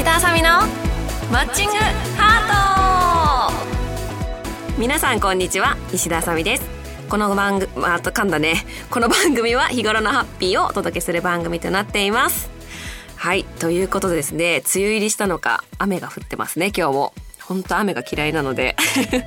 石田あさみのマッチングハート。皆さんこんにちは石田あさみです。この番組あと噛んだね。この番組は日頃のハッピーをお届けする番組となっています。はいということでですね梅雨入りしたのか雨が降ってますね今日も。本当雨が嫌いなので。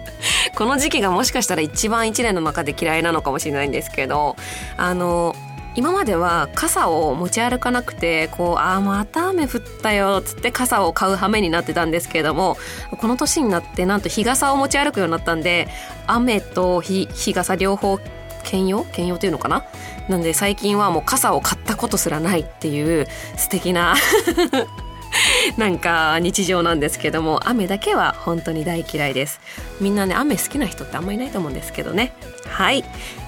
この時期がもしかしたら一番一年の中で嫌いなのかもしれないんですけどあの今までは傘を持ち歩かなくてこうああまた雨降ったよっつって傘を買う羽目になってたんですけれどもこの年になってなんと日傘を持ち歩くようになったんで雨と日日傘両方兼用？兼用っていうのかな？なんで最近はもう傘を買ったことすらないっていう素敵な なんか日常なんですけども雨だけは本当に大嫌いです。みんなね雨好きな人ってあんまりいないと思うんですけどね。はい。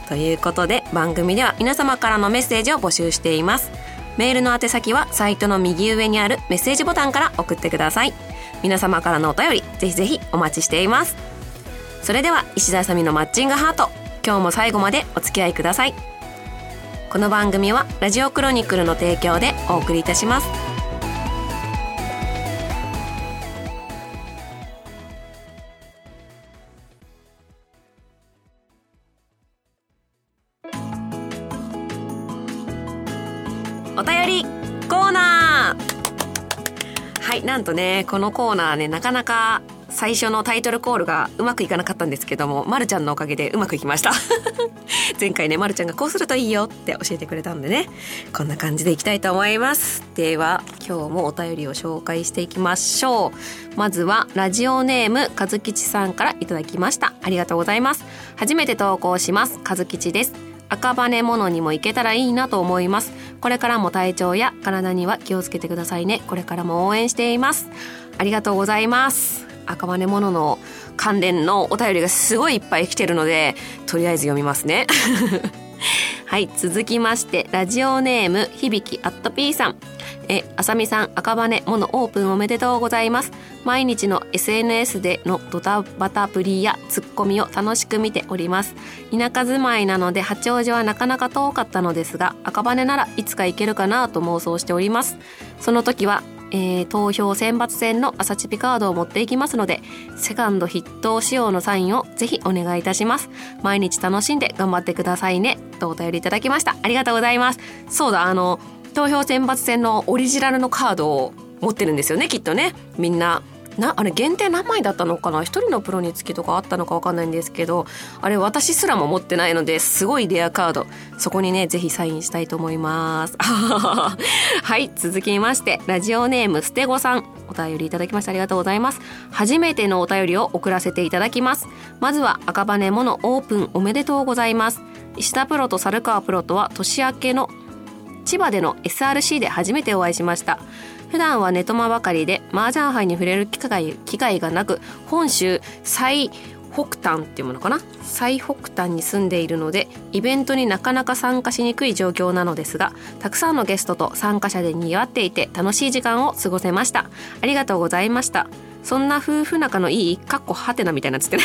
ということで番組では皆様からのメッセージを募集しています。メールの宛先はサイトの右上にあるメッセージボタンから送ってください。皆様からのお便りぜひぜひお待ちしています。それでは石田あさみのマッチングハート今日も最後までお付き合いください。この番組はラジオクロニクルの提供でお送りいたします。いなんとねこのコーナーねなかなか最初のタイトルコールがうまくいかなかったんですけども、ま、るちゃんのおかげでうまくいきました。前回ねまるちゃんがこうするといいよって教えてくれたんでねこんな感じでいきたいと思います。では今日もお便りを紹介していきましょう。まずはラジオネーム和吉さんからいただきました。ありがとうございます。初めて投稿します和吉です。赤羽物にも行けたらいいなと思います。これからも体調や体には気をつけてくださいね。これからも応援しています。ありがとうございます。赤羽物の関連のお便りがすごいいっぱい来てるのでとりあえず読みますね。はい続きましてラジオネーム響きアットピーさん。えあさみさん赤羽モノオープンおめでとうございます。毎日の SNS でのドタバタぶりやツッコミを楽しく見ております。田舎住まいなので八王子はなかなか遠かったのですが赤羽ならいつか行けるかなと妄想しております。その時はえー、投票選抜戦の朝チピカードを持っていきますのでセカンド筆頭仕様のサインをぜひお願いいたします。毎日楽しんで頑張ってくださいね。とお便りいただきました。ありがとうございます。そうだあの投票選抜戦のオリジナルのカードを持ってるんですよねきっとね。みんな。なあれ限定何枚だったのかな？一人のプロにつきとかあったのか分かんないんですけどあれ私すらも持ってないのですごいレアカード。そこにねぜひサインしたいと思います。はい続きましてラジオネームステゴさん。お便りいただきましてありがとうございます。初めてのお便りを送らせていただきます。まずは赤羽モノオープンおめでとうございます。石田プロと猿川プロとは年明けの千葉での SRC で初めてお会いしました。普段はネトマばかりで麻雀杯に触れる機会機会がなく本州最北端っていうものかな？最北端に住んでいるのでイベントになかなか参加しにくい状況なのですがたくさんのゲストと参加者で賑わっていて楽しい時間を過ごせました。ありがとうございました。そんな夫婦仲のいいかっこはてなみたいなつってね。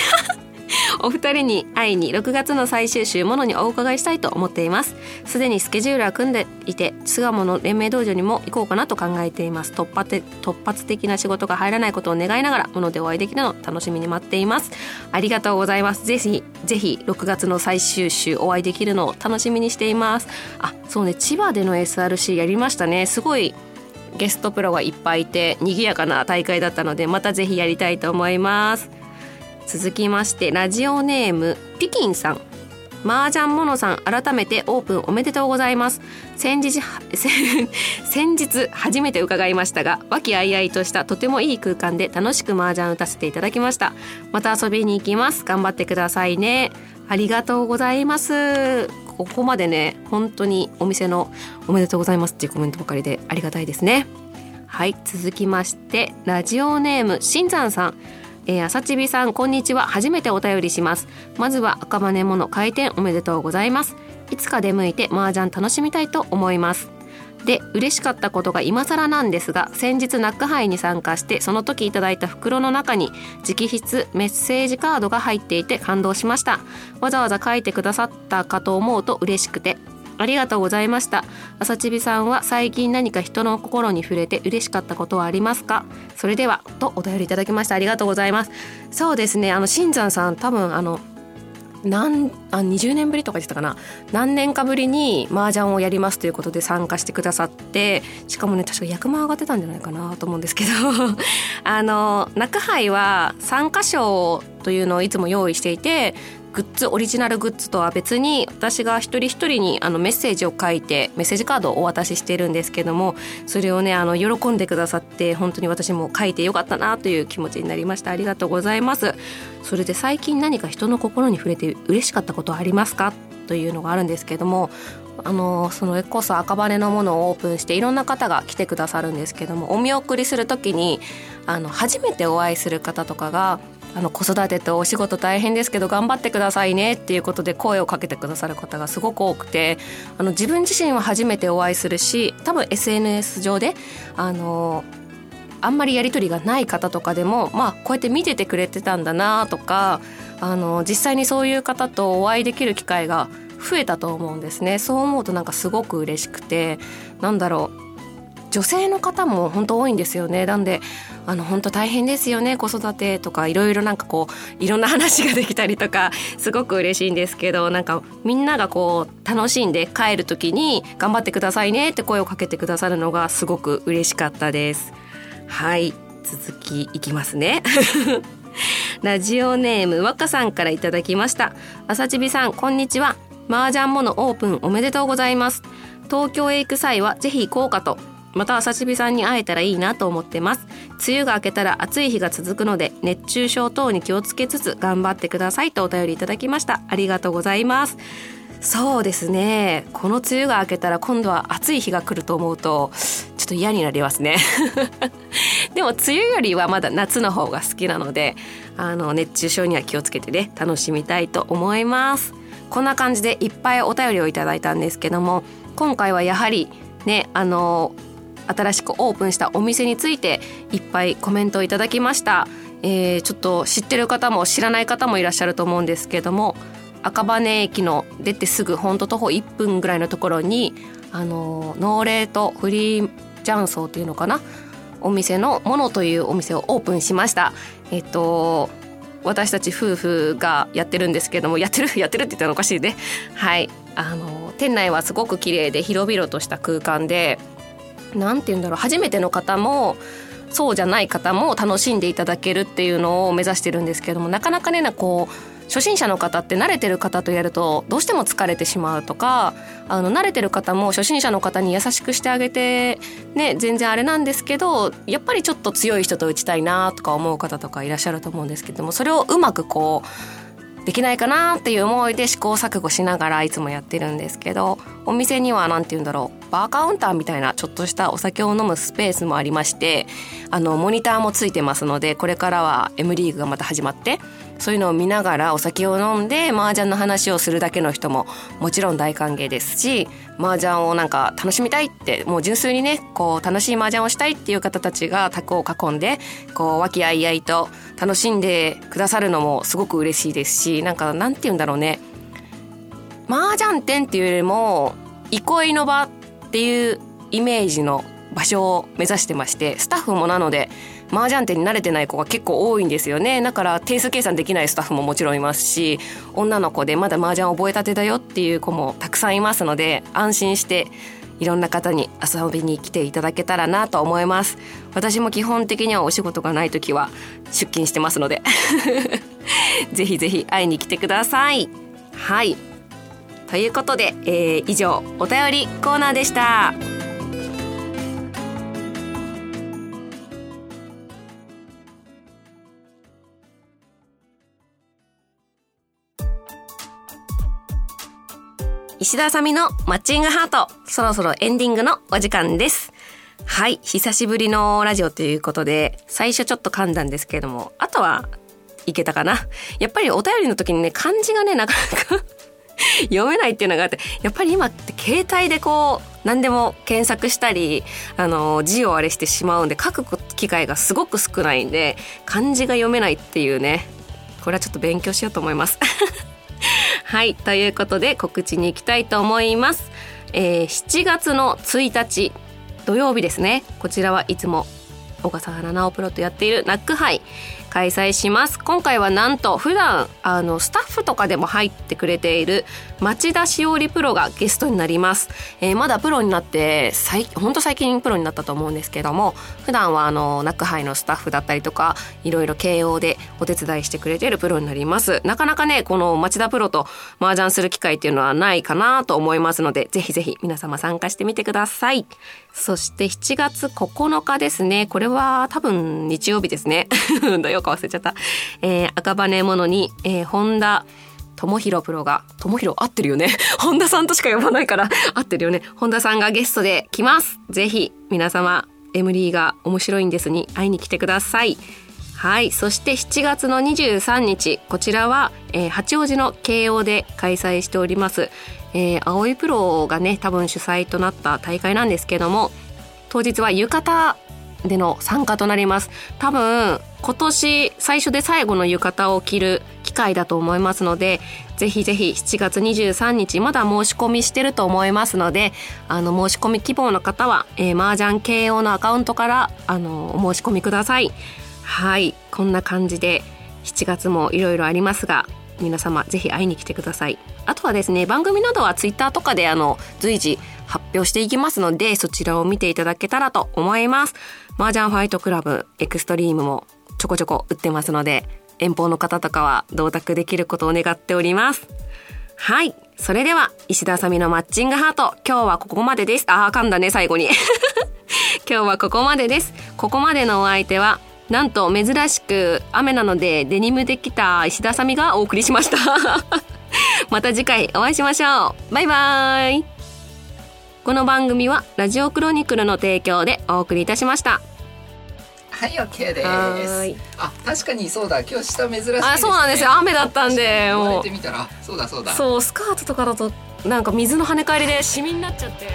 お二人に会いに6月の最終週ものにお伺いしたいと思っています。すでにスケジュールは組んでいて巣鴨の連盟道場にも行こうかなと考えています。突発突発的な仕事が入らないことを願いながらものでお会いできるのを楽しみに待っています。ありがとうございます。ぜひぜひ6月の最終週お会いできるのを楽しみにしています。あそうね。千葉での SRC やりましたね。すごいゲストプロがいっぱいいて賑やかな大会だったのでまたぜひやりたいと思います。続きましてラジオネームピキンさん。麻雀モノさん改めてオープンおめでとうございます。先日 先日初めて伺いましたが和気あいあいとしたとてもいい空間で楽しく麻雀打たせていただきました。また遊びに行きます。頑張ってくださいね。ありがとうございます。ここまでね本当にお店のおめでとうございますっていうコメントばかりでありがたいですね。はい続きましてラジオネームしんざんさん。えー、朝ちびさんこんにちは。初めてお便りします。まずは赤羽もの開店おめでとうございます。いつか出向いて麻雀楽しみたいと思います。で嬉しかったことが今更なんですが先日ナック杯に参加してその時いただいた袋の中に直筆メッセージカードが入っていて感動しました。わざわざ書いてくださったかと思うと嬉しくて。ありがとうございました。朝ちびさんは最近何か人の心に触れて嬉しかったことはありますか？それではとお便りいただきましたありがとうございます。そうですねあの新山さん多分あの何あ20年ぶりとかでしたかな？何年かぶりに麻雀をやりますということで参加してくださってしかもね確か役満上がってたんじゃないかなと思うんですけど。あの中杯は参加賞というのをいつも用意していてグッズオリジナルグッズとは別に私が一人一人にあのメッセージを書いてメッセージカードをお渡ししてるんですけどもそれをねあの喜んでくださって本当に私も書いてよかったなという気持ちになりました。ありがとうございます。それで最近何か人の心に触れて嬉しかったことはありますか？というのがあるんですけどもあのそれこそ赤羽のものをオープンしていろんな方が来てくださるんですけどもお見送りする時にあの初めてお会いする方とかがあの子育てとお仕事大変ですけど頑張ってくださいねっていうことで声をかけてくださる方がすごく多くてあの自分自身は初めてお会いするし多分 SNS 上であのあんまりやり取りがない方とかでもまあこうやって見ててくれてたんだなとかあの実際にそういう方とお会いできる機会が増えたと思うんですね。そう思うとなんかすごく嬉しくてなんだろう女性の方も本当多いんですよね。なんであの本当大変ですよね。子育てとかいろいろなんかこういろんな話ができたりとかすごく嬉しいんですけどなんかみんながこう楽しんで帰る時に頑張ってくださいねって声をかけてくださるのがすごく嬉しかったです。はい。続きいきますね。ラジオネーム若さんからいただきました。朝ちびさんこんにちは。麻雀モノオープンおめでとうございます。東京へ行く際はぜひ行こうかと。また朝ちびさんに会えたらいいなと思ってます。梅雨が明けたら暑い日が続くので熱中症等に気をつけつつ頑張ってくださいとお便りいただきました。ありがとうございます。そうですね。この梅雨が明けたら今度は暑い日が来ると思うとちょっと嫌になりますね。でも梅雨よりはまだ夏の方が好きなのであの熱中症には気をつけてね楽しみたいと思います。こんな感じでいっぱいお便りをいただいたんですけども今回はやはりねあの新しくオープンしたお店についていっぱいコメントをいただきました、えー、ちょっと知ってる方も知らない方もいらっしゃると思うんですけども赤羽駅の出てすぐほんと徒歩1分ぐらいのところにあのノーレートフリージャンソーっていうのかな？お店のモノというお店をオープンしました。えっと私たち夫婦がやってるんですけどもやってる やってるって言ったらおかしいね。はい。あの店内はすごく綺麗で広々とした空間で何て言うんだろう初めての方もそうじゃない方も楽しんでいただけるっていうのを目指してるんですけどもなかなかねなこう初心者の方って慣れてる方とやるとどうしても疲れてしまうとかあの慣れてる方も初心者の方に優しくしてあげてね全然あれなんですけどやっぱりちょっと強い人と打ちたいなとか思う方とかいらっしゃると思うんですけどもそれをうまくこうできないかなっていう思いで試行錯誤しながらいつもやってるんですけどお店には何て言うんだろうバーカウンターみたいなちょっとしたお酒を飲むスペースもありましてあのモニターもついてますのでこれからは M リーグがまた始まってそういうのを見ながらお酒を飲んで麻雀の話をするだけの人ももちろん大歓迎ですし麻雀をなんか楽しみたいってもう純粋にねこう楽しい麻雀をしたいっていう方たちが卓を囲んでこう和気あいあいと楽しんでくださるのもすごく嬉しいですしなんかなんて言うんだろうね。麻雀店っていうよりも憩いの場っていうイメージの場所を目指してましてスタッフもなので麻雀店に慣れてない子が結構多いんですよね。だから定数計算できないスタッフももちろんいますし女の子でまだ麻雀覚えたてだよっていう子もたくさんいますので安心していろんな方に遊びに来ていただけたらなと思います。私も基本的にはお仕事がない時は出勤してますので。ぜひぜひ会いに来てください。はい。ということで、えー、以上お便りコーナーでした。石田あさみのマッチングハート、そろそろエンディングのお時間です。はい、久しぶりのラジオということで、最初ちょっと噛んだんですけれども、あとはいけたかな？やっぱりお便りの時にね、漢字がね、なかなか 読めないっていうのがあって、やっぱり今って携帯でこう、何でも検索したり、あの、字をあれしてしまうんで、書く機会がすごく少ないんで、漢字が読めないっていうね、これはちょっと勉強しようと思います。はいということで告知に行きたいと思います。えー、7月の1日土曜日ですね。こちらはいつも小笠原直プロとやっているナックハイ。開催します。今回はなんと普段あのスタッフとかでも入ってくれている町田しおりプロがゲストになります、えー、まだプロになって最本当最近プロになったと思うんですけども普段はあのナックハイのスタッフだったりとかいろいろ慶応でお手伝いしてくれているプロになります。なかなかねこの町田プロと麻雀する機会っていうのはないかなと思いますのでぜひぜひ皆様参加してみてください。そして7月9日ですね。これは多分日曜日ですね。土曜か忘れちゃった、えー、赤羽ものに、えー、本田智弘プロが、智弘合ってるよね。本田さんとしか呼ばないから合ってるよね。本田さんがゲストで来ます。ぜひ皆様、エムリーが面白いんですに会いに来てください。はい。そして7月の23日、こちらは、えー、八王子の慶応で開催しております。えー、青いプロがね、多分主催となった大会なんですけども、当日は浴衣での参加となります。多分、今年最初で最後の浴衣を着る機会だと思いますので、ぜひぜひ7月23日まだ申し込みしてると思いますので、あの申し込み希望の方は、えー、麻雀慶応のアカウントからあのお申し込みください。はい、こんな感じで7月もいろいろありますが、皆様ぜひ会いに来てください。あとはですね、番組などはツイッターとかであの随時発表していきますので、そちらを見ていただけたらと思います。麻雀ファイトクラブエクストリームもちょこちょこ売ってますので遠方の方とかは同卓できることを願っております。はい。それでは石田あさみのマッチングハート。今日はここまでです。あー噛んだね最後に。今日はここまでです。ここまでのお相手はなんと珍しく雨なのでデニムできた石田あさみがお送りしました。また次回お会いしましょう。バイバーイ。この番組はラジオクロニクルの提供でお送りいたしました。はい、オッケーです。あ、確かにそうだ。今日下珍しい、ね、あ、そうなんですよ。雨だったんで、もう。てみたら、そうだそうだ。そう、スカートとかだと、なんか水の跳ね返りでシミになっちゃって。